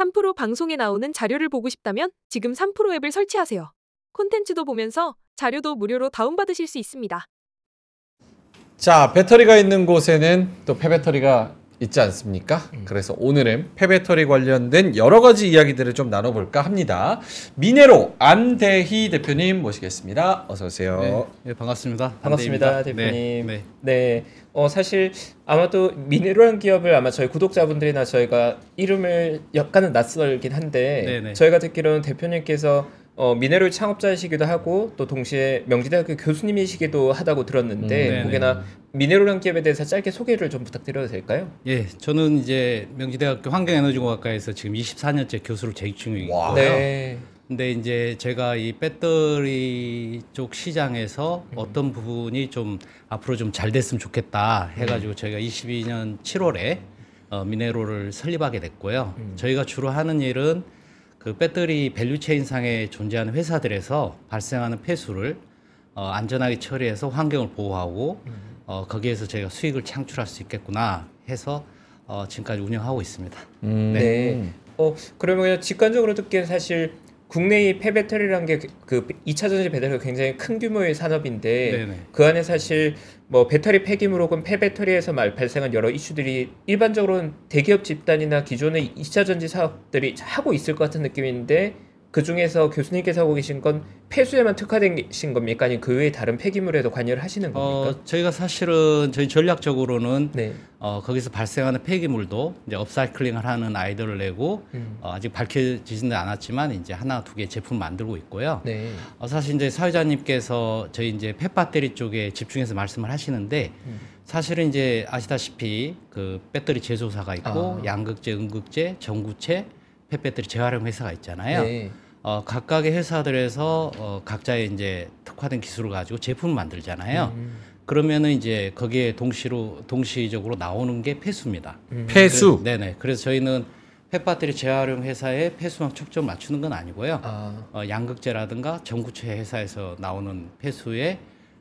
3프로 방송에 나오는 자료를 보고 싶다면 지금 3프로 앱을 설치하세요. 콘텐츠도 보면서 자료도 무료로 다운받으실 수 있습니다. 자, 배터리가 있는 곳에는 또 폐배터리가 있지 않습니까? 그래서 오늘은 폐배터리 관련된 여러 가지 이야기들을 좀 나눠볼까 합니다. 미네로 안대희 대표님 모시겠습니다. 어서 오세요. 네, 예, 반갑습니다. 반갑습니다, 반대입니다. 대표님. 네, 네. 네, 어 사실 아마도 미네로란 기업을 아마 저희 구독자분들이나 저희가 이름을 약간은 낯설긴 한데 네네. 저희가 듣기로는 대표님께서 어, 미네로 창업자이시기도 하고 또 동시에 명지대학교 교수님이시기도 하다고 들었는데 음. 혹여나 미네로란 기업에 대해서 짧게 소개를 좀 부탁드려도 될까요? 예, 저는 이제 명지대학교 환경에너지공학과에서 지금 24년째 교수를 재직 중이고요. 와. 네. 근데 이제 제가 이 배터리 쪽 시장에서 어떤 부분이 좀 앞으로 좀 잘 됐으면 좋겠다 해가지고 저희가 22년 7월에 어, 미네로를 설립하게 됐고요. 저희가 주로 하는 일은 그 배터리 value chain 상에 존재하는 회사들에서 발생하는 폐수를 어, 안전하게 처리해서 환경을 보호하고 어, 거기에서 저희가 수익을 창출할 수 있겠구나 해서 어, 지금까지 운영하고 있습니다. 음. 네. 어 그러면 그냥 직관적으로 듣기엔 사실 국내의 폐배터리라는 게 그 2차 전지 배터리가 굉장히 큰 규모의 산업인데 네네. 그 안에 사실 뭐 배터리 폐기물 혹은 폐배터리에서 말 발생한 여러 이슈들이 일반적으로는 대기업 집단이나 기존의 2차 전지 사업들이 하고 있을 것 같은 느낌인데 그 중에서 교수님께서 하고 계신 건 폐수에만 특화되신 겁니까? 아니면 그 외에 다른 폐기물에도 관여를 하시는 겁니까? 어, 저희가 사실은 저희 전략적으로는 네. 어, 거기서 발생하는 폐기물도 이제 업사이클링을 하는 아이디어를 내고 음. 어, 아직 밝혀지지는 않았지만 이제 하나 두 개 제품 만들고 있고요. 네. 어, 사실 이제 사회자님께서 저희 이제 폐배터리 쪽에 집중해서 말씀을 하시는데 음. 사실은 이제 아시다시피 그 배터리 제조사가 있고 아. 양극재, 음극재, 전구체, 폐배터리 재활용 회사가 있잖아요. 네. 어, 각각의 회사들에서 어, 각자의 이제 특화된 기술을 가지고 제품을 만들잖아요. 음. 그러면은 이제 거기에 동시로 동시적으로 나오는 게 폐수입니다. 음. 폐수. 그, 네네. 그래서 저희는 폐배터리 재활용 회사에 폐수만 초점 맞추는 건 아니고요. 아. 어, 양극재라든가 전구체 회사에서 나오는 폐수의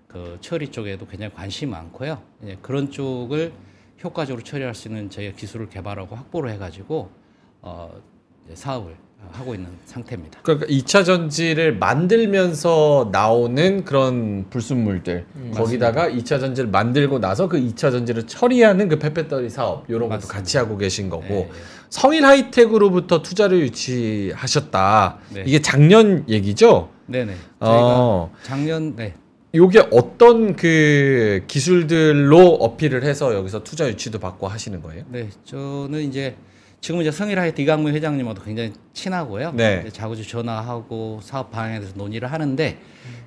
그 처리 쪽에도 굉장히 관심이 많고요. 이제 그런 쪽을 효과적으로 처리할 수 있는 저희가 기술을 개발하고 확보를 해가지고 어, 사업을 하고 있는 상태입니다. 그러니까 2차 전지를 만들면서 나오는 그런 불순물들 거기다가 2차 전지를 만들고 나서 그 2차 전지를 처리하는 그 폐배터리 사업 이런 것도 맞습니다. 같이 하고 계신 거고 예, 예. 성일 하이텍으로부터 투자를 유치하셨다. 네. 이게 작년 얘기죠? 네네. 저희가 어. 작년 네. 요게 어떤 그 기술들로 어필을 해서 여기서 투자 유치도 받고 하시는 거예요? 네, 저는 이제 지금 이제 성일하이트 이강무 회장님하고 굉장히 친하고요. 네. 자주 전화하고 사업 방향에 대해서 논의를 하는데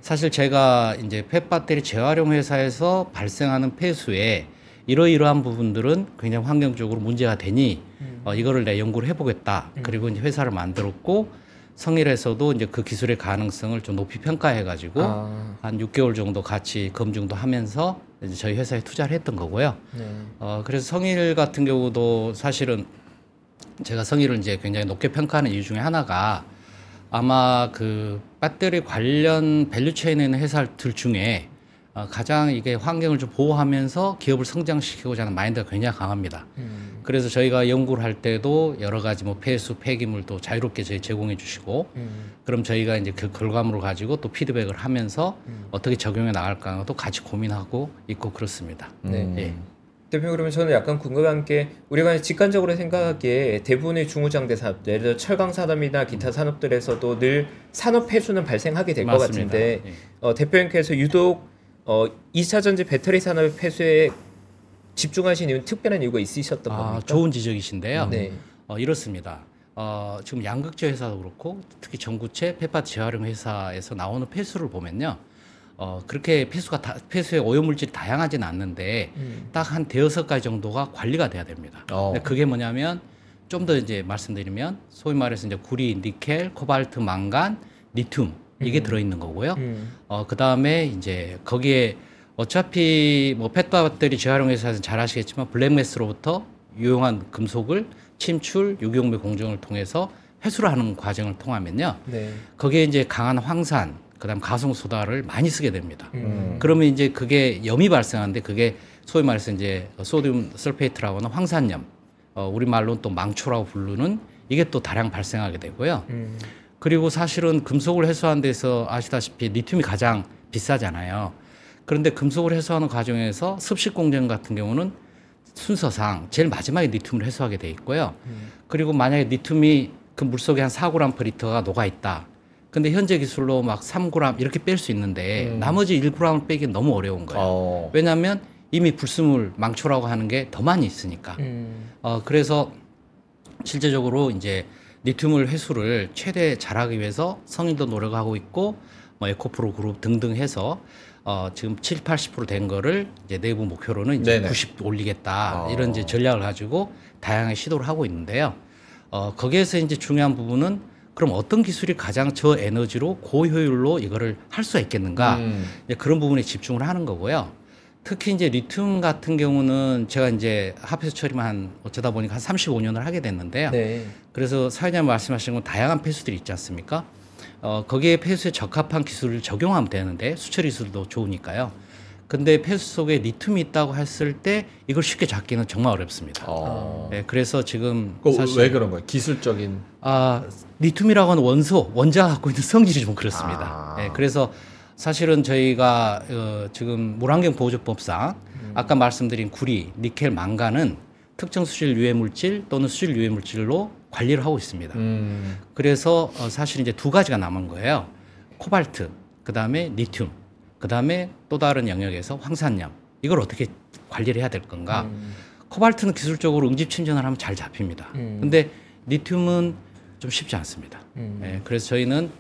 사실 제가 이제 폐 배터리 재활용 회사에서 발생하는 폐수에 이러이러한 부분들은 굉장히 환경적으로 문제가 되니 어, 이거를 내 연구를 해보겠다. 그리고 이제 회사를 만들었고 성일에서도 이제 그 기술의 가능성을 좀 높이 평가해가지고 아. 한 6개월 정도 같이 검증도 하면서 이제 저희 회사에 투자를 했던 거고요. 네. 어, 그래서 성일 같은 경우도 사실은 제가 성일을 이제 굉장히 높게 평가하는 이유 중에 하나가 아마 그 배터리 관련 value chain에 있는 회사들 중에 어, 가장 이게 환경을 좀 보호하면서 기업을 성장시키고자 하는 마인드가 굉장히 강합니다. 음. 그래서 저희가 연구를 할 때도 여러 가지 뭐 폐수, 폐기물도 자유롭게 저희 제공해 주시고 음. 그럼 저희가 이제 그 결과물을 가지고 또 피드백을 하면서 음. 어떻게 적용해 나갈까도 같이 고민하고 있고 그렇습니다. 네. 음. 예. 대표 그러면 저는 약간 궁금한 게 우리가 직관적으로 생각하기에 대부분의 중후장대 산업, 예를 들어 철강 산업이나 기타 산업들에서도 늘 산업 폐수는 발생하게 될 것. 같은데 예. 어, 대표님께서 유독 어, 2차 전지 배터리 산업의 폐수에 집중하신 이유는 특별한 이유가 있으셨던 아, 겁니까? 좋은 지적이신데요. 네. 어, 이렇습니다. 어, 지금 양극재 회사도 그렇고 특히 전구체, 페파 재활용 회사에서 나오는 폐수를 보면요. 어, 그렇게 폐수가 다, 폐수의 오염물질이 다양하진 않는데 음. 딱한 대여섯 가지 정도가 관리가 돼야 됩니다. 어. 근데 그게 뭐냐면 좀 더 이제 말씀드리면 소위 말해서 이제 구리, 니켈, 코발트, 망간, 리튬 이게 음. 들어 있는 거고요. 음. 어, 그 다음에 이제 거기에 어차피 뭐 펫배터리 재활용 회사에서 잘 아시겠지만 블랙매스로부터 유용한 금속을 침출, 유기용매 공정을 통해서 회수를 하는 과정을 통하면요. 네. 거기에 이제 강한 황산, 그 다음 가성소다를 많이 쓰게 됩니다. 음. 그러면 이제 그게 염이 발생하는데 그게 소위 말해서 이제 sodium sulfate라고 하는 황산염, 어, 우리 말로는 또 망초라고 부르는 이게 또 다량 발생하게 되고요. 음. 그리고 사실은 금속을 회수하는 데서 아시다시피 리튬이 가장 비싸잖아요. 그런데 금속을 회수하는 과정에서 습식 공정 같은 경우는 순서상 제일 마지막에 리튬을 회수하게 돼 있고요. 그리고 만약에 리튬이 그 물속에 한 4g per 리터가 녹아 있다. 근데 현재 기술로 막 3g 이렇게 뺄 수 있는데 음. 나머지 1g을 빼기 너무 어려운 거예요. 어. 왜냐하면 이미 불순물 망초라고 하는 게 더 많이 있으니까. 음. 어, 그래서 실제적으로 이제 리튬을 회수를 최대 잘하기 위해서 성인도 노력하고 있고 뭐 에코프로 그룹 등등 해서 어, 지금 7, 80%된 거를 이제 내부 목표로는 이제 네네. 90 올리겠다 어. 이런 이제 전략을 가지고 다양하게 시도를 하고 있는데요. 어, 거기에서 이제 중요한 부분은 그럼 어떤 기술이 가장 저 에너지로 고효율로 이거를 할 수가 있겠는가? 음. 그런 부분에 집중을 하는 거고요. 특히 이제 리튬 같은 경우는 제가 이제 합해서 처리만 한 어쩌다 보니까 한 35년을 하게 됐는데요. 네. 그래서 사회자님 말씀하신 건 다양한 폐수들이 있지 않습니까? 어, 거기에 폐수에 적합한 기술을 적용하면 되는데 수처리 기술도 좋으니까요. 근데 폐수 속에 리튬이 있다고 했을 때 이걸 쉽게 잡기는 정말 어렵습니다. 어. 네, 그래서 지금 그거 사실 왜 그런 거예요? 기술적인 아, 리튬이라고 하는 원소, 원자가 갖고 있는 성질이 좀 그렇습니다. 아. 예, 그래서 사실은 저희가 어, 지금 물환경 보호조법상 아까 말씀드린 구리, 니켈, 망간은 특정 수질 유해 물질 또는 수질 유해 물질로 관리를 하고 있습니다. 음. 그래서 어, 사실 이제 두 가지가 남은 거예요. 코발트, 그 다음에 리튬, 그 다음에 또 다른 영역에서 황산염. 이걸 어떻게 관리를 해야 될 건가? 음. 코발트는 기술적으로 응집 침전을 하면 잘 잡힙니다. 음. 근데 리튬은 좀 쉽지 않습니다. 음. 예, 그래서 저희는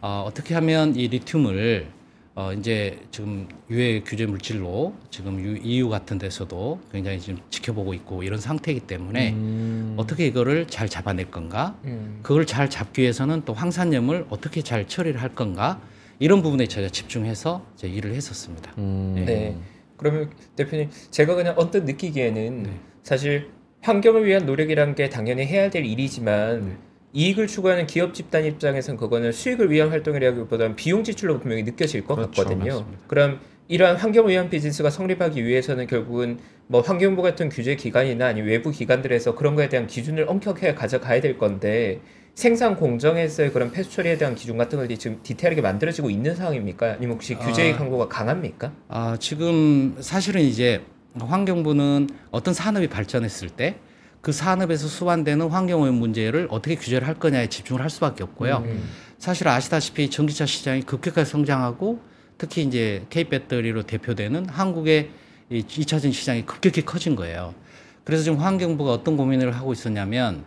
어, 어떻게 하면 이 리튬을 어, 이제 지금 유해 규제 물질로 지금 유, EU 같은 데서도 굉장히 지금 지켜보고 있고 이런 상태이기 때문에 음. 어떻게 이거를 잘 잡아낼 건가? 음. 그걸 잘 잡기 위해서는 또 황산염을 어떻게 잘 처리를 할 건가? 이런 부분에 저희가 집중해서 이제 일을 했었습니다. 음. 네. 그러면 대표님 제가 그냥 언뜻 느끼기에는 네. 사실 환경을 위한 노력이란 게 당연히 해야 될 일이지만 네. 이익을 추구하는 기업 집단 입장에선 그거는 수익을 위한 활동이라기보다는 비용 지출로 분명히 느껴질 것 그렇죠. 같거든요. 맞습니다. 그럼 이러한 환경을 위한 비즈니스가 성립하기 위해서는 결국은 뭐 환경부 같은 규제 기관이나 아니면 외부 기관들에서 그런 거에 대한 기준을 엄격하게 가져가야 될 건데 생산 공정에서의 그런 폐수 처리에 대한 기준 같은 것들이 지금 디테일하게 만들어지고 있는 상황입니까? 아니면 혹시 규제의 아. 강도가 강합니까? 아, 지금 사실은 이제 환경부는 어떤 산업이 발전했을 때 그 산업에서 수반되는 환경오염 문제를 어떻게 규제를 할 거냐에 집중을 할 수밖에 없고요. 음. 사실 아시다시피 전기차 시장이 급격하게 성장하고 특히 이제 K 배터리로 대표되는 한국의 이 2차전 시장이 급격히 커진 거예요. 그래서 지금 환경부가 어떤 고민을 하고 있었냐면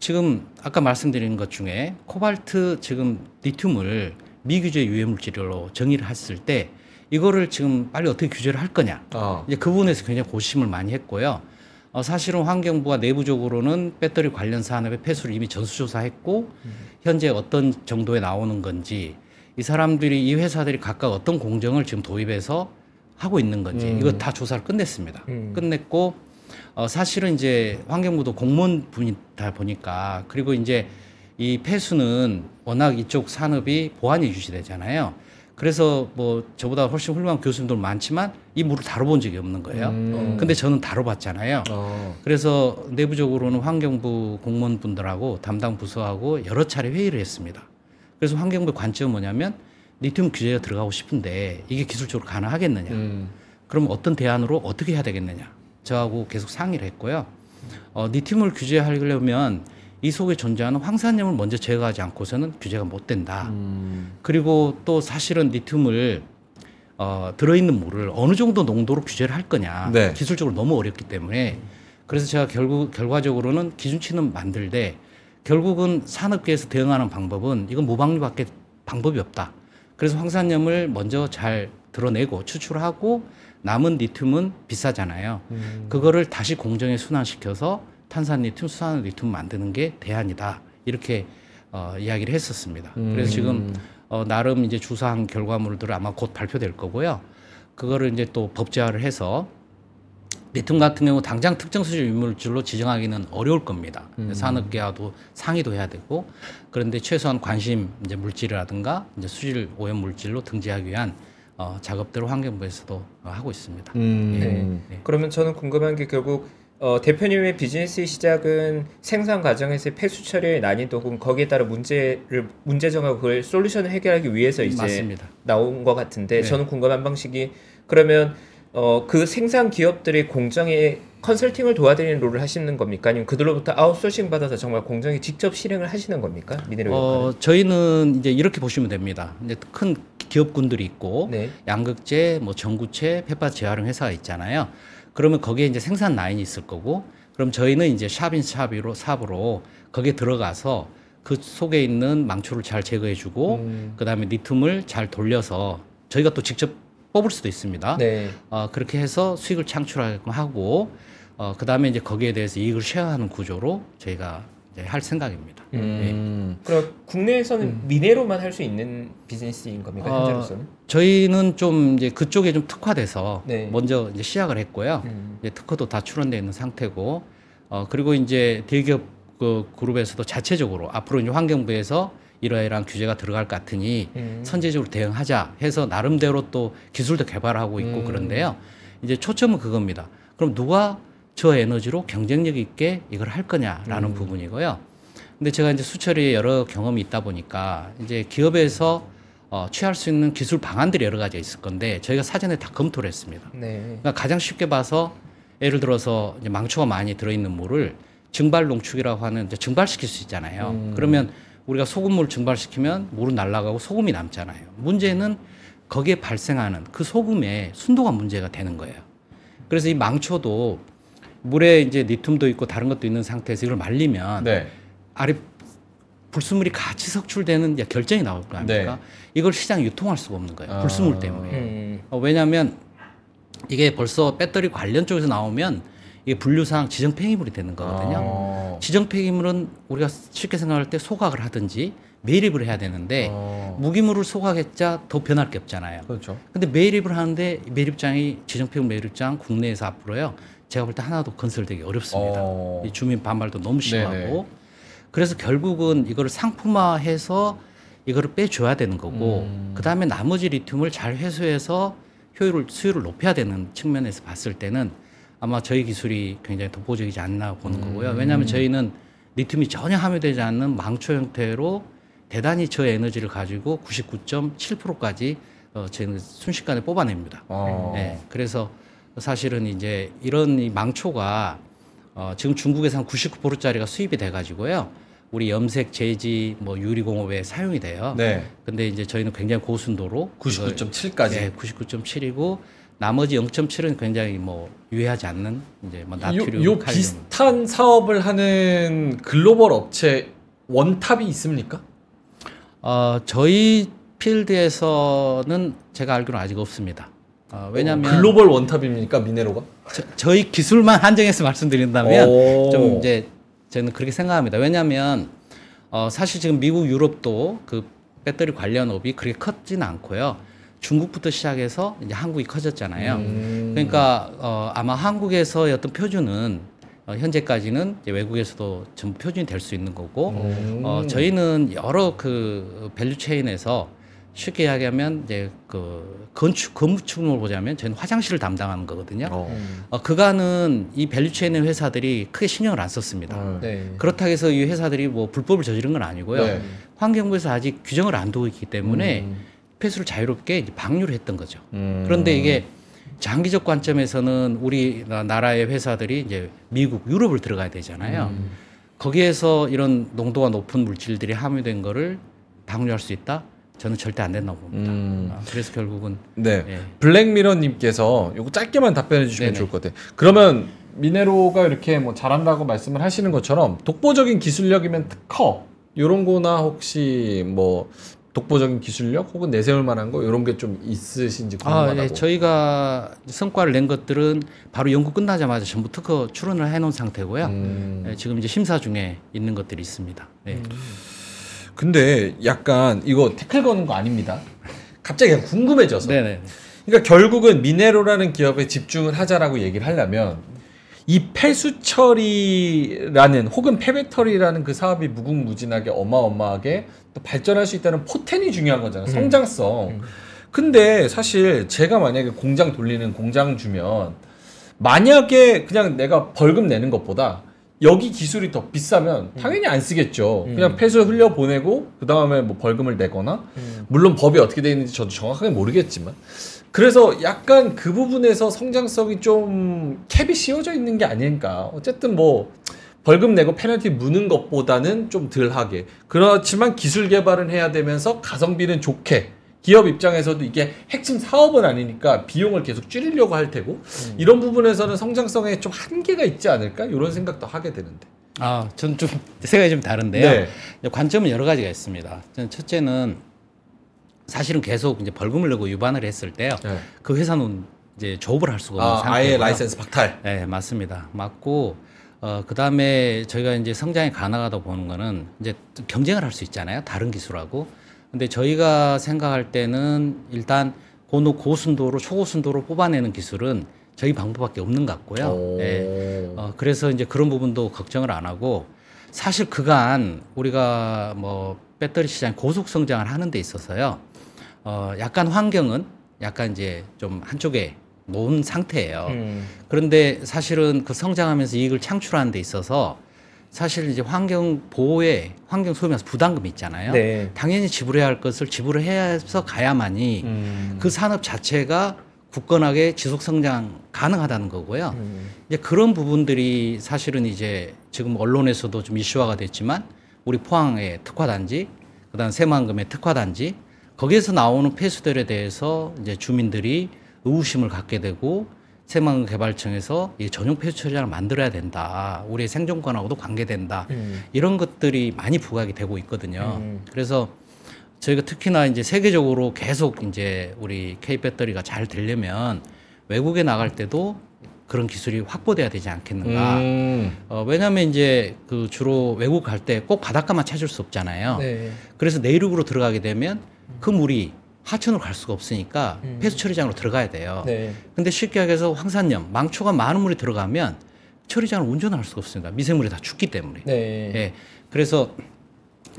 지금 아까 말씀드린 것 중에 코발트 지금 리튬을 미규제 유해 물질로 정의를 했을 때 이거를 지금 빨리 어떻게 규제를 할 거냐. 어. 이제 그 부분에서 굉장히 고심을 많이 했고요. 어, 사실은 환경부가 내부적으로는 배터리 관련 산업의 폐수를 이미 전수조사했고 현재 어떤 정도에 나오는 건지 이 사람들이 이 회사들이 각각 어떤 공정을 지금 도입해서 하고 있는 건지 음. 이거 다 조사를 끝냈습니다. 음. 끝냈고 어, 사실은 이제 환경부도 공무원 분이다 보니까 그리고 이제 이 폐수는 워낙 이쪽 산업이 보안이 유지되잖아요. 그래서 뭐 저보다 훨씬 훌륭한 교수님들 많지만 이 물을 다뤄본 적이 없는 거예요. 음. 근데 저는 다뤄봤잖아요. 어. 그래서 내부적으로는 환경부 공무원분들하고 담당 부서하고 여러 차례 회의를 했습니다. 그래서 환경부 관점은 뭐냐면 리튬 규제가 들어가고 싶은데 이게 기술적으로 가능하겠느냐? 음. 그럼 어떤 대안으로 어떻게 해야 되겠느냐? 저하고 계속 상의를 했고요. 어, 리튬을 규제하려면 이 속에 존재하는 황산염을 먼저 제거하지 않고서는 규제가 못 된다. 음. 그리고 또 사실은 리튬을 어, 들어있는 물을 어느 정도 농도로 규제를 할 거냐 네. 기술적으로 너무 어렵기 때문에 그래서 제가 결국 결과적으로는 기준치는 만들되 결국은 산업계에서 대응하는 방법은 이건 무방류밖에 방법이 없다. 그래서 황산염을 먼저 잘 드러내고 추출하고 남은 리튬은 비싸잖아요. 음. 그거를 다시 공정에 순환시켜서 탄산 리튬, 수산 리튬 만드는 게 대안이다. 이렇게 어, 이야기를 했었습니다. 그래서 지금 어, 나름 이제 주사한 결과물들을 아마 곧 발표될 거고요. 그거를 이제 또 법제화를 해서 리튬 같은 경우 당장 특정 수질 유물질로 지정하기는 어려울 겁니다. 산업계와도 상의도 해야 되고 그런데 최소한 관심 이제 물질이라든가 이제 수질 오염 물질로 등재하기 위한 어, 작업들을 환경부에서도 어, 하고 있습니다. 음. 네. 그러면 저는 궁금한 게 결국 어, 대표님의 비즈니스 시작은 생산 과정에서의 폐수 처리의 난이도 혹은 거기에 따라 문제를 문제 정하고 그걸 솔루션을 해결하기 위해서 이제 맞습니다. 나온 것 같은데 네. 저는 궁금한 방식이 그러면 어, 그 생산 기업들이 공정에 컨설팅을 도와드리는 롤을 하시는 겁니까? 아니면 그들로부터 아웃소싱 받아서 정말 공정에 직접 실행을 하시는 겁니까? 미네랄 어, 저희는 이제 이렇게 보시면 됩니다. 이제 큰 기업군들이 있고 네. 양극재, 뭐 전구체, 페파 재활용 회사가 있잖아요. 그러면 거기에 이제 생산 라인이 있을 거고, 그럼 저희는 이제 샵인 샵으로 삽으로 거기에 들어가서 그 속에 있는 망초를 잘 제거해주고, 음. 그 다음에 니툼을 잘 돌려서 저희가 또 직접 뽑을 수도 있습니다. 네. 어, 그렇게 해서 수익을 창출하게끔 하고, 어, 그 다음에 이제 거기에 대해서 이익을 쉐어하는 구조로 저희가 이제 할 생각입니다. 음. 그럼 국내에서는 미네로만 할 수 있는 비즈니스인 겁니까? 어, 현재로서는? 저희는 좀 이제 그쪽에 좀 특화돼서 네. 먼저 이제 시작을 했고요. 음. 이제 특허도 다 출원되어 있는 상태고, 어, 그리고 이제 대기업 그 그룹에서도 자체적으로 앞으로 이제 환경부에서 이러이러한 규제가 들어갈 것 같으니 음. 선제적으로 대응하자 해서 나름대로 또 기술도 개발하고 있고 음. 그런데요. 이제 초점은 그겁니다. 그럼 누가 저 에너지로 경쟁력 있게 이걸 할 거냐라는 음. 부분이고요. 근데 제가 이제 수처리에 여러 경험이 있다 보니까 이제 기업에서 어, 취할 수 있는 기술 방안들이 여러 가지가 있을 건데 저희가 사전에 다 검토를 했습니다. 네. 그러니까 가장 쉽게 봐서 예를 들어서 이제 망초가 많이 들어있는 물을 증발 농축이라고 하는 증발시킬 수 있잖아요. 음. 그러면 우리가 소금물을 증발시키면 물은 날아가고 소금이 남잖아요. 문제는 거기에 발생하는 그 소금의 순도가 문제가 되는 거예요. 그래서 이 망초도 물에 이제 니툼도 있고 다른 것도 있는 상태에서 이걸 말리면 네. 아래 불순물이 같이 석출되는 결정이 나올 거 아닙니까? 네. 이걸 시장에 유통할 수가 없는 거예요. 아. 불순물 때문에. 음. 어, 왜냐하면 이게 벌써 배터리 관련 쪽에서 나오면 이게 분류상 지정 폐기물이 되는 거거든요. 어. 지정 폐기물은 우리가 쉽게 생각할 때 소각을 하든지 매립을 해야 되는데 어. 무기물을 소각했자 더 변할 게 없잖아요. 그렇죠. 근데 매립을 하는데 매립장이 지정 폐기물 매립장 국내에서 앞으로요. 제가 볼 때 하나도 건설되기 어렵습니다. 어. 이 주민 반발도 너무 심하고 네네. 그래서 결국은 이거를 상품화해서 이거를 빼줘야 되는 거고 음. 그 다음에 나머지 리튬을 잘 회수해서 효율을 수율을 높여야 되는 측면에서 봤을 때는 아마 저희 기술이 굉장히 독보적이지 않나 보는 음. 거고요. 왜냐하면 저희는 리튬이 전혀 함유되지 않는 망초 형태로 대단히 저 에너지를 가지고 99.7%까지 어, 저희는 순식간에 뽑아냅니다. 어. 네, 그래서 사실은 이제 이런 이 망초가 어, 지금 중국에서 한 99%짜리가 수입이 돼가지고요. 우리 염색, 제지, 뭐 유리공업에 사용이 돼요. 네. 근데 이제 저희는 굉장히 고순도로 99.7까지. 네, 99.7이고 나머지 0.7은 굉장히 뭐 유해하지 않는 이제 뭐 나트륨, 요, 요 칼륨. 비슷한 사업을 하는 글로벌 업체 원탑이 있습니까? 어, 저희 필드에서는 제가 알기로는 아직 없습니다. 어, 왜냐하면 글로벌 원탑입니까 미네로가? 저, 희 기술만 한정해서 말씀드린다면 오. 좀 이제 저는 그렇게 생각합니다. 왜냐하면 어, 사실 지금 미국, 유럽도 그 배터리 관련 업이 그렇게 컸지는 않고요. 중국부터 시작해서 이제 한국이 커졌잖아요. 음. 그러니까 어, 아마 한국에서의 어떤 표준은 어, 현재까지는 이제 외국에서도 전부 표준이 될 수 있는 거고 음. 어, 저희는 여러 그 value chain에서 쉽게 이야기하면 이제 그 건축 건축물 보자면 저희는 화장실을 담당하는 거거든요. 어. 음. 어, 그간은 이 value chain의 회사들이 크게 신경을 안 썼습니다. 어. 네. 그렇다고 해서 이 회사들이 뭐 불법을 저지른 건 아니고요. 네. 환경부에서 아직 규정을 안 두고 있기 때문에 음. 폐수를 자유롭게 방류를 했던 거죠. 음. 그런데 이게 장기적 관점에서는 우리 나라의 회사들이 이제 미국, 유럽을 들어가야 되잖아요. 음. 거기에서 이런 농도가 높은 물질들이 함유된 거를 방류할 수 있다? 저는 절대 안 된다고 봅니다. 음. 아, 그래서 결국은 네. 예. 블랙미러님께서 요거 짧게만 답변해 주시면 네네. 좋을 것 같아요. 그러면 미네로가 이렇게 뭐 잘한다고 말씀을 하시는 것처럼 독보적인 기술력이면 특허 요런 거나 혹시 뭐 독보적인 기술력 혹은 내세울 만한 거 이런 게 좀 있으신지 아, 궁금하다고. 예, 저희가 성과를 낸 것들은 바로 연구 끝나자마자 전부 특허 출원을 해놓은 상태고요. 음. 예, 지금 이제 심사 중에 있는 것들이 있습니다. 예. 근데 약간 이거 태클 거는 거 아닙니다. 갑자기 궁금해져서. 네네. 그러니까 결국은 미네로라는 기업에 집중을 하자라고 얘기를 하려면 이 폐수 처리라는 혹은 폐배터리라는 그 사업이 무궁무진하게 어마어마하게 또 발전할 수 있다는 포텐이 중요한 거잖아요. 음. 성장성. 음. 근데 사실 제가 만약에 공장 돌리는 공장 주면 만약에 그냥 내가 벌금 내는 것보다 여기 기술이 더 비싸면 당연히 안 쓰겠죠. 음. 그냥 폐수 흘려 보내고 그 다음에 뭐 벌금을 내거나 음. 물론 법이 어떻게 되어 있는지 저도 정확하게 모르겠지만 그래서 약간 그 부분에서 성장성이 좀 캡이 씌워져 있는 게 아닌가. 어쨌든 뭐 벌금 내고 페널티 무는 것보다는 좀 덜하게. 그렇지만 기술 개발은 해야 되면서 가성비는 좋게. 기업 입장에서도 이게 핵심 사업은 아니니까 비용을 계속 줄이려고 할 테고 이런 부분에서는 성장성에 좀 한계가 있지 않을까 이런 생각도 하게 되는데. 아, 전 좀 생각이 좀 다른데요. 네. 관점은 여러 가지가 있습니다. 저는 첫째는 사실은 계속 이제 벌금을 내고 위반을 했을 때요. 네. 그 회사는 이제 조업을 할 수가 없는 아, 상태고요. 아예 라이센스 박탈. 네, 맞습니다. 맞고 어, 그 다음에 저희가 이제 성장이 가능하다 보는 거는 이제 경쟁을 할 수 있잖아요. 다른 기술하고. 근데 저희가 생각할 때는 일단 고노 고순도로 초고순도로 뽑아내는 기술은 저희 방법밖에 없는 것 같고요. 오. 예. 어, 그래서 이제 그런 부분도 걱정을 안 하고 사실 그간 우리가 뭐 배터리 시장 고속 성장을 하는 데 있어서요. 어, 약간 환경은 약간 이제 좀 한쪽에 놓은 상태예요. 음. 그런데 사실은 그 성장하면서 이익을 창출하는 데 있어서 사실 이제 환경 보호에 환경 소비면서 부담금이 있잖아요. 네. 당연히 지불해야 할 것을 지불을 해서 가야만이 음. 그 산업 자체가 굳건하게 지속 성장 가능하다는 거고요. 음. 이제 그런 부분들이 사실은 이제 지금 언론에서도 좀 이슈화가 됐지만 우리 포항의 특화단지, 그다음 새만금의 특화단지 거기에서 나오는 폐수들에 대해서 이제 주민들이 의구심을 갖게 되고 새만금 개발청에서 이 전용 폐수 처리장을 만들어야 된다. 우리의 생존권하고도 관계된다. 음. 이런 것들이 많이 부각이 되고 있거든요. 음. 그래서 저희가 특히나 이제 세계적으로 계속 이제 우리 K 배터리가 잘 되려면 외국에 나갈 때도 그런 기술이 확보돼야 되지 않겠는가. 음. 어, 왜냐하면 이제 그 주로 외국 갈 때 꼭 바닷가만 찾을 수 없잖아요. 네. 그래서 내륙으로 들어가게 되면 그 물이 하천으로 갈 수가 없으니까 음. 폐수 처리장으로 들어가야 돼요. 네. 근데 쉽게 얘기해서 황산염, 망초가 많은 물이 들어가면 처리장을 운전할 수가 없습니다. 미생물이 다 죽기 때문에. 네. 예. 그래서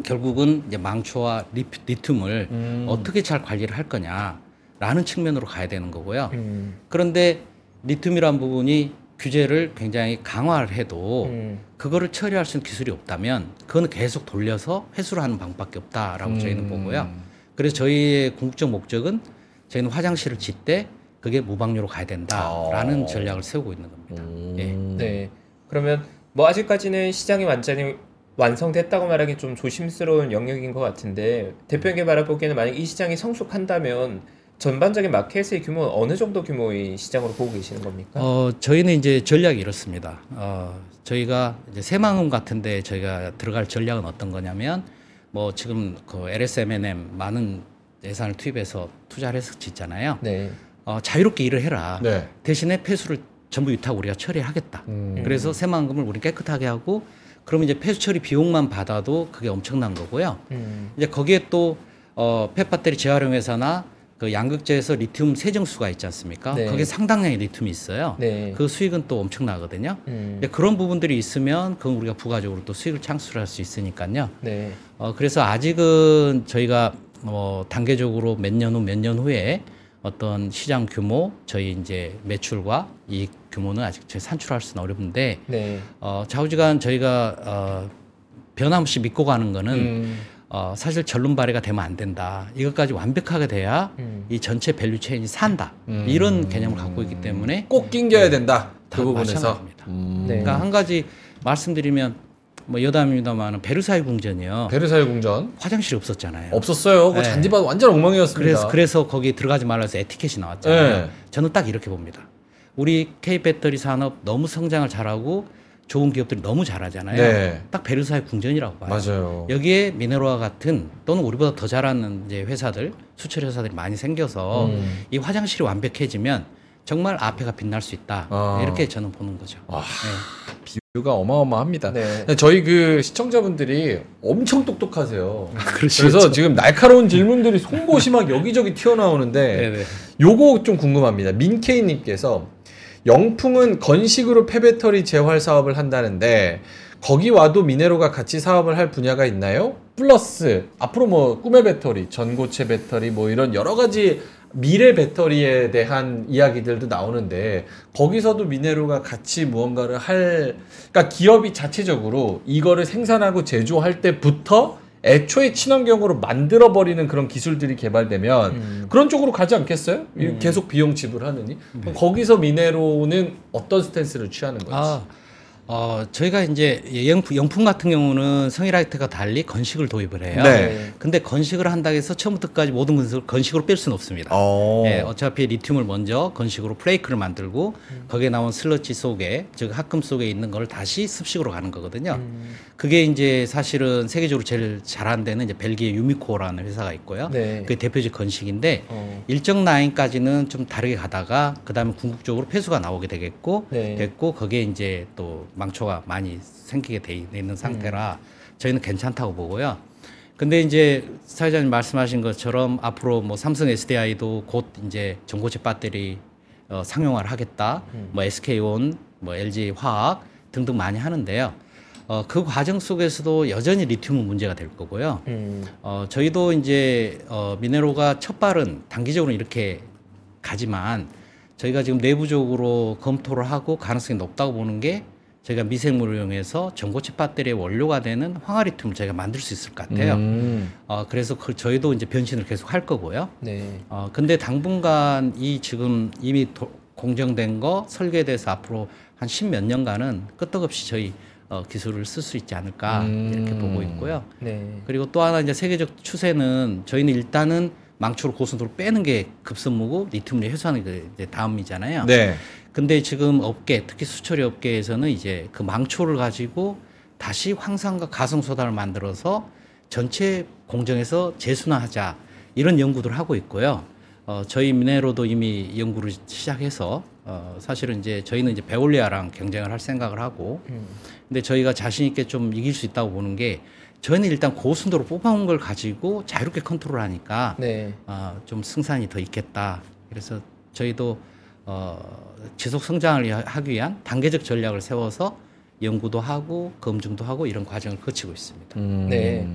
결국은 이제 망초와 리, 리튬을 음. 어떻게 잘 관리를 할 거냐라는 측면으로 가야 되는 거고요. 음. 그런데 리튬이란 부분이 규제를 굉장히 강화를 해도 음. 그거를 처리할 수 있는 기술이 없다면 그거는 계속 돌려서 회수를 하는 방법밖에 없다라고 저희는 음. 보고요. 그래서 저희의 궁극적 목적은 저희는 화장실을 짓되 그게 무방류로 가야 된다라는 어. 전략을 세우고 있는 겁니다. 음. 예. 네. 그러면 뭐 아직까지는 시장이 완전히 완성됐다고 말하기 좀 조심스러운 영역인 것 같은데 대표님께 바라보기에는 만약 이 시장이 성숙한다면 전반적인 마켓의 규모는 어느 정도 규모의 시장으로 보고 계시는 겁니까? 어, 저희는 이제 전략이 이렇습니다. 어, 저희가 이제 새만금 같은데 저희가 들어갈 전략은 어떤 거냐면 뭐 지금 그 LSMNM 많은 예산을 투입해서 투자를 해서 짓잖아요. 네. 어, 자유롭게 일을 해라. 네. 대신에 폐수를 전부 유탁 우리가 처리하겠다. 음. 그래서 새만금을 우리 깨끗하게 하고 그러면 이제 폐수 처리 비용만 받아도 그게 엄청난 거고요. 음. 이제 거기에 또 어, 폐배터리 재활용 회사나 그 양극재에서 리튬 세정수가 있지 않습니까? 네. 거기에 상당량의 리튬이 있어요. 네. 그 수익은 또 엄청나거든요. 음. 근데 그런 부분들이 있으면 그건 우리가 부가적으로 또 수익을 창출할 수 있으니까요. 네. 어, 그래서 아직은 저희가 뭐 단계적으로 몇 년 후 몇 년 후에 어떤 시장 규모, 저희 이제 매출과 이익 규모는 아직 저희 산출할 수는 어렵는데 네. 어, 좌우지간 저희가 어, 변함없이 믿고 가는 거는 음. 어, 사실 전륜 발휘가 되면 안 된다. 이것까지 완벽하게 돼야 음. 이 전체 value chain이 산다. 음. 이런 개념을 갖고 있기 때문에 꼭 낑겨야 된다. 그다 부분에서. 음. 네. 그러니까 한 가지 말씀드리면 뭐 여담입니다만 베르사유 궁전이요. 베르사유 궁전 화장실이 없었잖아요. 없었어요. 그 네. 잔디밭 완전 엉망이었습니다. 그래서 그래서 거기 들어가지 말라 해서 에티켓이 나왔잖아요. 네. 저는 딱 이렇게 봅니다. 우리 K 배터리 산업 너무 성장을 잘하고 좋은 기업들이 너무 잘하잖아요. 네. 딱 베르사유 궁전이라고 봐요. 맞아요. 여기에 미네로와 같은 또는 우리보다 더 잘하는 이제 회사들 수출 회사들이 많이 생겨서 음. 이 화장실이 완벽해지면 정말 앞에가 빛날 수 있다 아. 이렇게 저는 보는 거죠. 와, 네. 비유가 어마어마합니다. 네. 저희 그 시청자분들이 엄청 똑똑하세요. 그렇죠. 그래서 지금 날카로운 질문들이 송곳이 막 여기저기 튀어나오는데 네네. 요거 좀 궁금합니다. 민케이님께서 영풍은 건식으로 폐배터리 재활 사업을 한다는데 거기 와도 미네로가 같이 사업을 할 분야가 있나요? 플러스 앞으로 뭐 꿈의 배터리, 전고체 배터리 뭐 이런 여러 가지 미래 배터리에 대한 이야기들도 나오는데 거기서도 미네로가 같이 무언가를 할 그러니까 기업이 자체적으로 이거를 생산하고 제조할 때부터 애초에 친환경으로 만들어 버리는 그런 기술들이 개발되면 음. 그런 쪽으로 가지 않겠어요? 음. 계속 비용 지불하느니 그럼 거기서 미네로는 어떤 스탠스를 취하는 건지. 아, 어, 저희가 이제 영품, 영품 같은 경우는 성일라이트가 달리 건식을 도입을 해요. 네. 근데 건식을 한다고 해서 처음부터까지 모든 것을 건식으로 뺄 수는 없습니다. 어. 예, 어차피 리튬을 먼저 건식으로 플레이크를 만들고 거기에 나온 슬러지 속에 즉 합금 속에 있는 걸 다시 습식으로 가는 거거든요. 음. 그게 이제 사실은 세계적으로 제일 잘한 데는 이제 벨기에 유미코라는 회사가 있고요. 네. 그게 대표적 건식인데 어. 일정 라인까지는 좀 다르게 가다가 그다음에 궁극적으로 폐수가 나오게 되겠고 네. 됐고 거기에 이제 또 망초가 많이 생기게 돼 있는 상태라 저희는 괜찮다고 보고요. 근데 이제 사회자님 말씀하신 것처럼 앞으로 뭐 삼성 SDI도 곧 이제 전고체 배터리 어, 상용화를 하겠다. 뭐 SK온, 뭐 LG 화학 등등 많이 하는데요. 어, 그 과정 속에서도 여전히 리튬은 문제가 될 거고요. 음. 어, 저희도 이제 어, 미네로가 첫 발은 단기적으로 이렇게 가지만 저희가 지금 내부적으로 검토를 하고 가능성이 높다고 보는 게 저희가 미생물을 이용해서 전고체 배터리의 원료가 되는 황화리튬을 저희가 만들 수 있을 것 같아요. 음. 어, 그래서 그 저희도 이제 변신을 계속 할 거고요. 네. 어, 근데 당분간 이 지금 이미 도- 공정된 거 설계돼서 앞으로 한 십 몇 년간은 끄떡없이 저희 어, 기술을 쓸 수 있지 않을까 이렇게 음. 보고 있고요. 네. 그리고 또 하나 이제 세계적 추세는 저희는 일단은 망초를 고순도로 빼는 게 급선무고 리튬을 해소하는 게 이제 다음이잖아요. 네. 근데 지금 업계 특히 수처리 업계에서는 이제 그 망초를 가지고 다시 황산과 가성소다를 만들어서 전체 공정에서 재순환하자 이런 연구들을 하고 있고요. 어, 저희 미네로도 이미 연구를 시작해서 어, 사실은 이제 저희는 이제 베올리아랑 경쟁을 할 생각을 하고 음. 근데 저희가 자신 있게 좀 이길 수 있다고 보는 게 저희는 일단 고순도로 뽑아온 걸 가지고 자유롭게 컨트롤하니까 네. 아, 좀 승산이 더 있겠다. 그래서 저희도 어, 지속 성장을 하기 위한 단계적 전략을 세워서 연구도 하고 검증도 하고 이런 과정을 거치고 있습니다. 음. 네.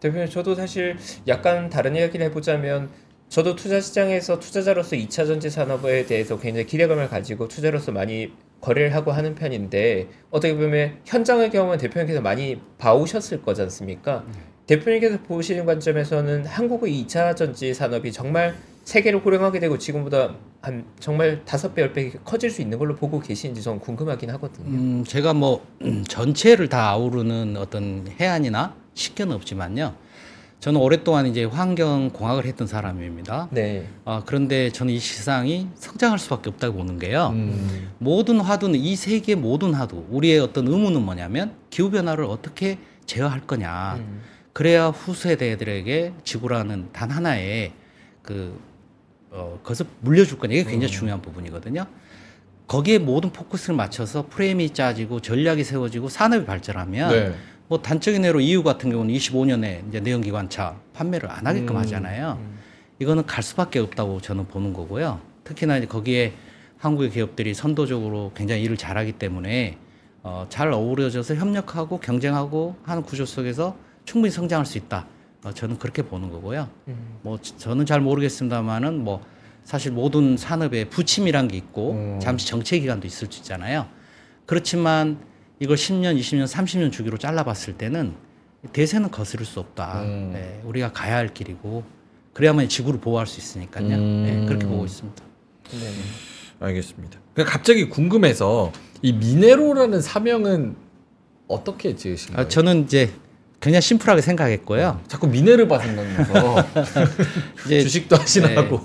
대표님 저도 사실 약간 다른 이야기를 해보자면 저도 투자 시장에서 투자자로서 2차 전지 산업에 대해서 굉장히 기대감을 가지고 투자로서 많이 거래를 하고 하는 편인데 어떻게 보면 현장의 경우는 대표님께서 많이 봐오셨을 거지 않습니까? 대표님께서 보시는 관점에서는 한국의 2차 전지 산업이 정말 세계를 호령하게 되고 지금보다 한 정말 다섯 배, 열 배 커질 수 있는 걸로 보고 계시는지 저는 궁금하긴 하거든요. 음, 제가 뭐 음, 전체를 다 아우르는 어떤 해안이나 식견은 없지만요. 저는 오랫동안 이제 환경 공학을 했던 사람입니다. 네. 아, 그런데 저는 이 시장이 성장할 수밖에 없다고 보는 게요. 음. 모든 화두는 이 세계 모든 화두 우리의 어떤 의무는 뭐냐면 기후 변화를 어떻게 제어할 거냐. 음. 그래야 후세대들에게 지구라는 단 하나의 그 어, 것을 물려줄 거냐 이게 굉장히 중요한 부분이거든요. 거기에 모든 포커스를 맞춰서 프레임이 짜지고 전략이 세워지고 산업이 발전하면 네. 뭐 단적인 예로 EU 같은 경우는 25년에 이제 내연기관차 판매를 안 하게끔 음. 하잖아요. 이거는 갈 수밖에 없다고 저는 보는 거고요. 특히나 이제 거기에 한국의 기업들이 선도적으로 굉장히 일을 잘하기 때문에 어, 잘 어우러져서 협력하고 경쟁하고 하는 구조 속에서 충분히 성장할 수 있다. 어, 저는 그렇게 보는 거고요. 음. 뭐 저- 저는 잘 모르겠습니다만은 뭐 사실 모든 산업에 부침이란 게 있고 음. 잠시 정체 기간도 있을 수 있잖아요. 그렇지만 이걸 10년, 20년, 30년 주기로 잘라봤을 때는 대세는 거스를 수 없다. 음. 네, 우리가 가야 할 길이고 그래야만 지구를 보호할 수 있으니까요. 음. 네, 그렇게 보고 있습니다. 네. 알겠습니다. 그 갑자기 궁금해서 이 미네로라는 사명은 어떻게 지으신 거예요? 아, 저는 이제 그냥 심플하게 생각했고요. 자꾸 미네르바 생각나서 주식도 하시라고.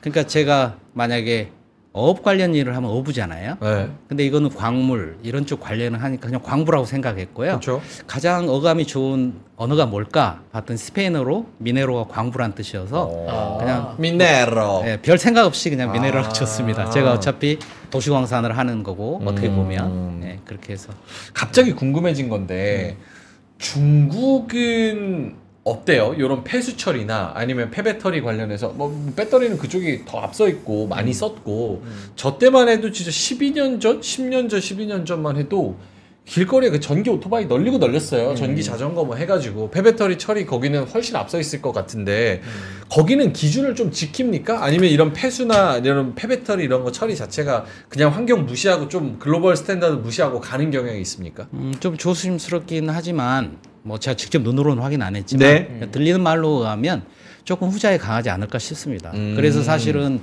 그러니까 제가 만약에 어업 관련 일을 하면 어부잖아요. 네. 근데 이거는 광물 이런 쪽 관련을 하니까 그냥 광부라고 생각했고요. 그렇죠. 가장 어감이 좋은 언어가 뭘까 봤더니 스페인어로 미네로가 광부란 뜻이어서 어. 그냥 미네로. 예, 별 생각 없이 그냥 미네로를 아. 줬습니다. 제가 어차피 도시광산을 하는 거고 어떻게 음. 보면 예, 그렇게 해서 갑자기 궁금해진 건데 중국은 어때요? 이런 폐수 처리나 아니면 폐배터리 관련해서 뭐 배터리는 그쪽이 더 앞서 있고 많이 썼고 저 때만 해도 진짜 12년 전, 10년 전, 12년 전만 해도 길거리에 그 전기 오토바이 널리고 널렸어요. 음. 전기 자전거 뭐 해가지고 폐배터리 처리 거기는 훨씬 앞서 있을 것 같은데 음. 거기는 기준을 좀 지킵니까? 아니면 이런 폐수나 이런 폐배터리 이런 거 처리 자체가 그냥 환경 무시하고 좀 global standard 무시하고 가는 경향이 있습니까? 음, 좀 조심스럽긴 하지만 뭐 제가 직접 눈으로는 확인 안 했지만 네. 들리는 말로 의하면 조금 후자에 강하지 않을까 싶습니다. 음. 그래서 사실은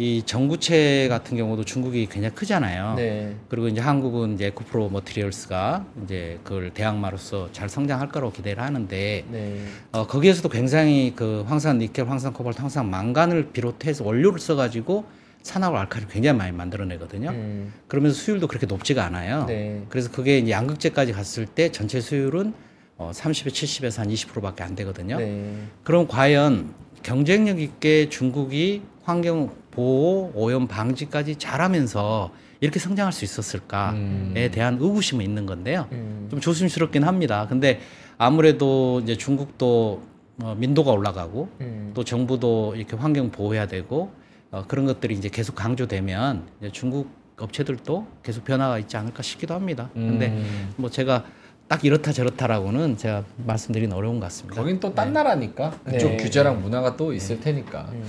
이 전구체 같은 경우도 중국이 굉장히 크잖아요. 네. 그리고 이제 한국은 이제 에코프로 머티리얼스가 이제 그걸 대항마로서 잘 성장할 거라고 기대를 하는데 네. 어, 거기에서도 굉장히 그 황산 니켈, 황산 코발트, 황산 망간을 비롯해서 원료를 써가지고 산화로 알칼리 굉장히 많이 만들어내거든요. 음. 그러면서 수율도 그렇게 높지가 않아요. 네. 그래서 그게 이제 양극재까지 갔을 때 전체 수율은 어, 30에 70에서 한 20%밖에 안 되거든요. 네. 그럼 과연 경쟁력 있게 중국이 환경 보호, 오염 방지까지 잘하면서 이렇게 성장할 수 있었을까에 음. 대한 의구심은 있는 건데요. 음. 좀 조심스럽긴 합니다. 근데 아무래도 이제 중국도 어, 민도가 올라가고 음. 또 정부도 이렇게 환경 보호해야 되고 어, 그런 것들이 이제 계속 강조되면 이제 중국 업체들도 계속 변화가 있지 않을까 싶기도 합니다. 근데 음. 뭐 제가 딱 이렇다 저렇다라고는 제가 말씀드리긴 어려운 것 같습니다. 거긴 또 딴 나라니까 그쪽 네. 규제랑 문화가 또 있을 테니까. 음.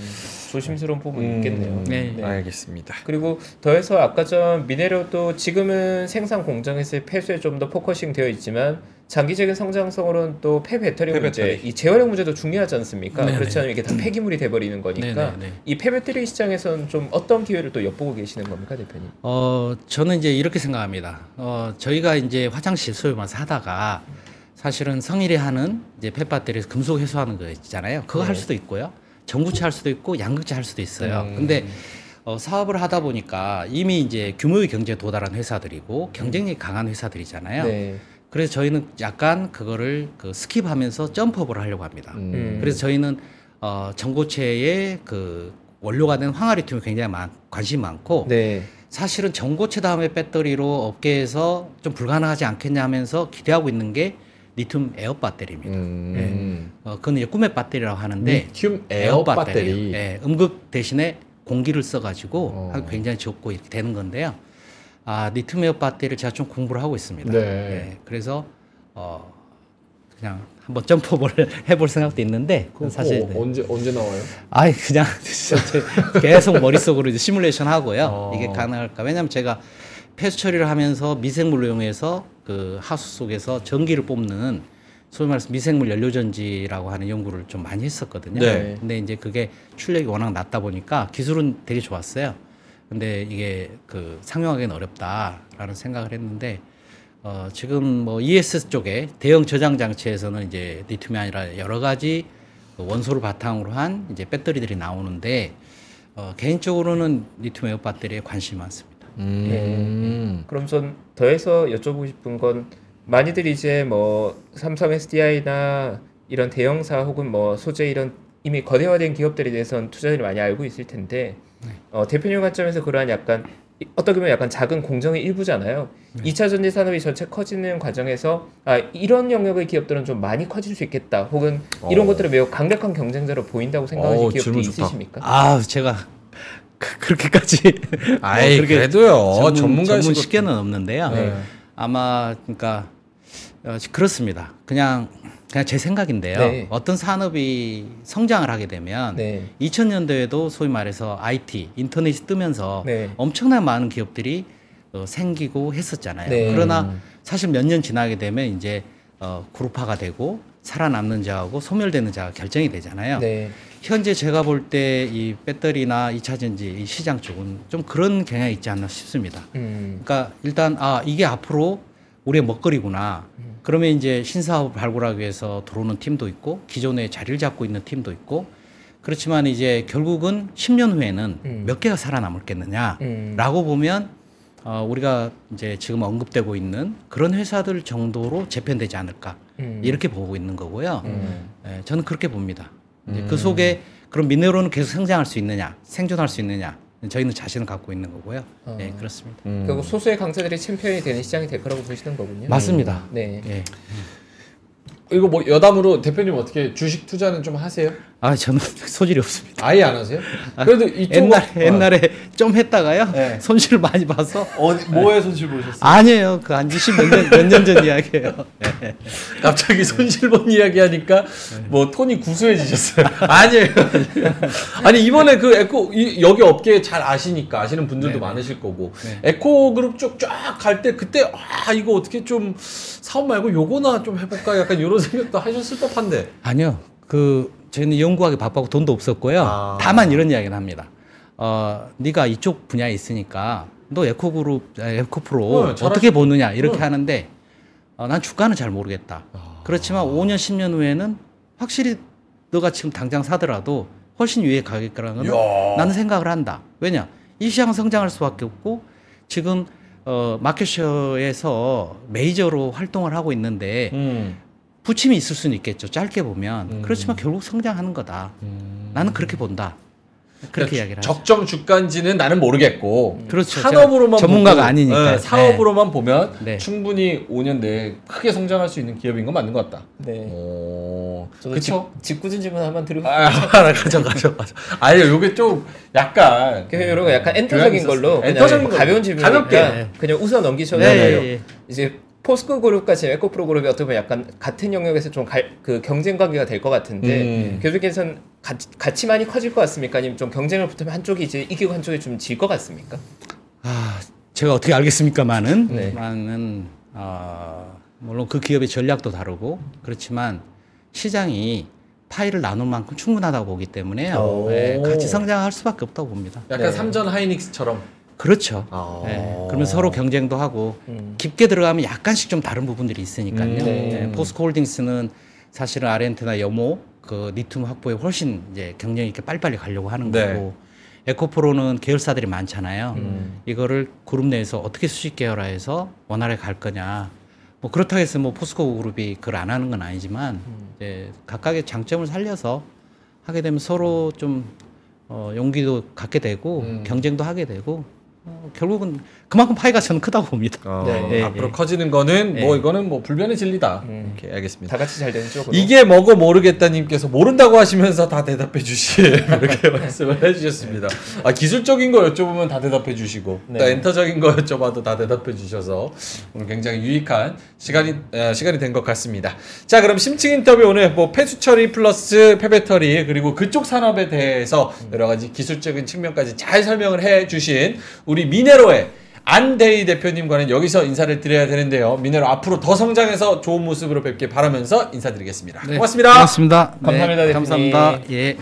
조심스러운 부분이 음. 있겠네요. 네. 알겠습니다. 그리고 더해서 아까 전 미네로도 지금은 생산 공정에서의 폐수에 좀 더 focusing 되어 있지만 장기적인 성장성으로는 또 폐배터리 문제, 폐배터리. 이 재활용 문제도 중요하지 않습니까? 네네. 그렇지 않으면 이게 다 폐기물이 돼버리는 거니까. 이 폐배터리 시장에서는 좀 어떤 기회를 또 엿보고 계시는 겁니까, 대표님? 어, 저는 이제 이렇게 생각합니다. 어, 저희가 이제 화장실 소유 말서 하다가 사실은 성일이 하는 이제 펫배터리에서 금속 회수하는 거 있잖아요. 그거 할 네. 수도 있고요. 전구체 할 수도 있고 양극체 할 수도 있어요. 음. 근데 어, 사업을 하다 보니까 이미 이제 규모의 경제에 도달한 회사들이고 경쟁력이 강한 회사들이잖아요. 네. 그래서 저희는 약간 그거를 그 스킵하면서 점프업을 하려고 합니다. 음. 그래서 저희는 어, 전고체의 그 원료가 된 황화리튬이 굉장히 많, 관심이 많고 네. 사실은 전고체 다음에 배터리로 업계에서 좀 불가능하지 않겠냐 하면서 기대하고 있는 게 리튬 에어 배터리입니다. 음. 어, 그건 이제 꿈의 배터리라고 하는데 리튬 에어 배터리. 예, 음극 대신에 공기를 써가지고 어. 굉장히 좋고 이렇게 되는 건데요. 아, 에어 배터리를 제가 좀 공부를 하고 있습니다. 네. 예, 그래서 어, 그냥 한번 점프를 해볼 생각도 있는데 사실 네. 언제 언제 나와요? 아이 그냥 계속 머릿속으로 이제 시뮬레이션 하고요. 어. 이게 가능할까? 왜냐면 제가 폐수 처리를 하면서 미생물로 이용해서 그 하수 속에서 전기를 뽑는 소위 말해서 미생물 연료전지라고 하는 연구를 좀 많이 했었거든요. 네. 근데 이제 그게 출력이 워낙 낮다 보니까 기술은 되게 좋았어요. 근데 이게 그 상용하기는 어렵다라는 생각을 했는데 어, 지금 뭐 ES 쪽에 대형 저장 장치에서는 이제 리튬이 아니라 여러 가지 그 원소를 바탕으로 한 이제 배터리들이 나오는데 어, 개인적으로는 리튬 에어 배터리에 관심이 많습니다. 음. 그럼 전 더해서 여쭤보고 싶은 건 많이들 이제 뭐 삼성 SDI나 이런 대형사 혹은 뭐 소재 이런 이미 거대화된 기업들에 대해서는 투자들이 많이 알고 있을 텐데 어, 대표님 관점에서 그러한 약간 이- 어떻게 보면 약간 작은 공정의 일부잖아요. 이 2차 전지 산업이 전체 커지는 과정에서 아, 이런 영역의 기업들은 좀 많이 커질 수 있겠다. 혹은 이런 어. 것들을 매우 강력한 경쟁자로 보인다고 생각하시는 어, 기업들이. 있으십니까? 아, 제가 그, 그렇게까지 아이 뭐 그렇게 그래도요 전문, 전문가의 전문 식견은 없는데요. 네. 아마 그러니까 어, 그렇습니다. 그냥 그냥 제 생각인데요. 네. 어떤 산업이 성장을 하게 되면 네. 2000년도에도 소위 말해서 IT 인터넷이 뜨면서 네. 엄청나게 많은 기업들이 어, 생기고 했었잖아요. 네. 그러나 사실 몇 년 지나게 되면 이제 어, 그룹화가 되고 살아남는 자하고 소멸되는 자가 결정이 되잖아요. 네. 현재 제가 볼 때 이 배터리나 2차 전지 이 시장 쪽은 좀 그런 경향이 있지 않나 싶습니다. 음. 그러니까 일단 아 이게 앞으로 우리의 먹거리구나. 그러면 이제 신사업을 발굴하기 위해서 들어오는 팀도 있고 기존에 자리를 잡고 있는 팀도 있고 그렇지만 이제 결국은 10년 후에는 음. 몇 개가 살아남을겠느냐라고 음. 보면 어, 우리가 이제 지금 언급되고 있는 그런 회사들 정도로 재편되지 않을까 음. 이렇게 보고 있는 거고요. 음. 예, 저는 그렇게 봅니다. 이제 음. 그 속에 그럼 미네로는 계속 성장할 수 있느냐, 생존할 수 있느냐, 저희는 자신을 갖고 있는 거고요. 어. 예, 그렇습니다. 음. 결국 소수의 강자들이 챔피언이 되는 시장이 될 거라고 보시는 거군요. 맞습니다. 네. 예. 이거 뭐 여담으로 대표님 어떻게 주식 투자는 좀 하세요? 아 저는 소질이 없습니다. 아예 안 하세요? 그래도 이쪽 옛날 옛날에 좀 했다가요 네. 손실을 많이 봐서 어, 뭐에 손실 보셨어요? 아니에요 그한20몇년몇년 전 이야기예요. 네. 갑자기 손실 본 이야기 하니까 뭐 톤이 구수해지셨어요. 아니에요. 아니 이번에 그 에코 이, 여기 업계 잘 아시니까 아시는 분들도 네. 많으실 거고 네. 에코 그룹 쭉 쫙 갈 때 그때 아 이거 어떻게 좀 사업 말고 요거나 좀 해볼까 약간 이런 생각도 하셨을 법한데. 아니요 그 저희는 연구하기 바빠고 돈도 없었고요. 아. 다만 이런 이야기를 합니다. 어 네가 이쪽 분야에 있으니까 너 에코그룹 아, 에코프로 네, 어떻게 보느냐 이렇게 네. 하는데 어, 난 주가는 잘 모르겠다. 아. 그렇지만 5년 10년 후에는 확실히 너가 지금 당장 사더라도 훨씬 위에 가길 거라는. 나는 생각을 한다. 왜냐? 이 시장은 성장할 수밖에 없고 지금 어, 마켓셔에서 메이저로 활동을 하고 있는데 음. 부침이 있을 수는 있겠죠. 짧게 보면. 음. 그렇지만 결국 성장하는 거다. 음. 나는 그렇게 본다. 그렇게 이야기를 하죠. 적정 주가인지는 나는 모르겠고 그렇죠. 산업으로만 전문가가 보고, 아니니까. 네, 사업으로만 보면 네. 충분히 5년 내에 크게 성장할 수 있는 기업인 건 맞는 것 같다. 네. 그쵸? 직, 직구진 질문 한번 드리고 아, 가져, 가져, 가져. 아니, 요게 좀 약간. 그 이런 거 약간 엔터적인. 걸로 엔터적인 걸로. 가벼운 질문이니까 가볍게. 그냥 웃어 넘기셔도 네, 돼요. 예, 예. 이제 포스코 그룹과 지금 에코프로 그룹이 어떻게 보면 약간 같은 영역에서 좀 그 경쟁 관계가 될 것 같은데 음. 교수께서는 같이, 같이 많이 커질 것 같습니까? 아니면 좀 경쟁을 붙으면 한쪽이 이제 이기고 한쪽이 좀 질 것 같습니까? 아, 제가 어떻게 알겠습니까만은 네. 많은 어, 물론 그 기업의 전략도 다르고 그렇지만 시장이 파일을 나눌 만큼 충분하다고 보기 때문에 오. 네, 같이 성장할 수밖에 없다고 봅니다. 약간 네. 삼전 하이닉스처럼. 그렇죠. 아. 네, 그러면 서로 경쟁도 하고 음. 깊게 들어가면 약간씩 좀 다른 부분들이 있으니까요. 음. 네. 네, 포스코홀딩스는 사실은 아르헨티나 여모 그 리튬 확보에 훨씬 이제 경쟁 있게 빨리빨리 가려고 하는 네. 거고 에코프로는 계열사들이 많잖아요. 음. 이거를 그룹 내에서 어떻게 수직 계열화해서 원활하게 갈 거냐. 뭐 그렇다고 해서 뭐 포스코 그룹이 그걸 안 하는 건 아니지만 음. 이제 각각의 장점을 살려서 하게 되면 서로 좀 어, 용기도 갖게 되고 음. 경쟁도 하게 되고 어, 결국은 그만큼 파이가 저는 크다고 봅니다. 어, 네. 네, 앞으로 네. 커지는 거는 뭐 네. 이거는 뭐 불변의 진리다. 음. 이렇게 알겠습니다. 다 같이 잘 되는 쪽으로 이게 뭐고 모르겠다님께서 모른다고 하시면서 다 대답해 주시 이렇게 말씀을 해주셨습니다. 아 기술적인 거 여쭤보면 다 대답해 주시고 네. 또 엔터적인 거 여쭤봐도 다 대답해 주셔서 오늘 굉장히 유익한 시간이 에, 시간이 된 것 같습니다. 자 그럼 심층 인터뷰 오늘 뭐 폐수 처리 플러스 폐배터리 그리고 그쪽 산업에 대해서 여러 가지 기술적인 측면까지 잘 설명을 해주신 우리 미네로의 안대희 대표님과는 여기서 인사를 드려야 되는데요. 미네로 앞으로 더 성장해서 좋은 모습으로 뵙길 바라면서 인사드리겠습니다. 네, 고맙습니다. 고맙습니다. 감사합니다, 네. 감사합니다. 예.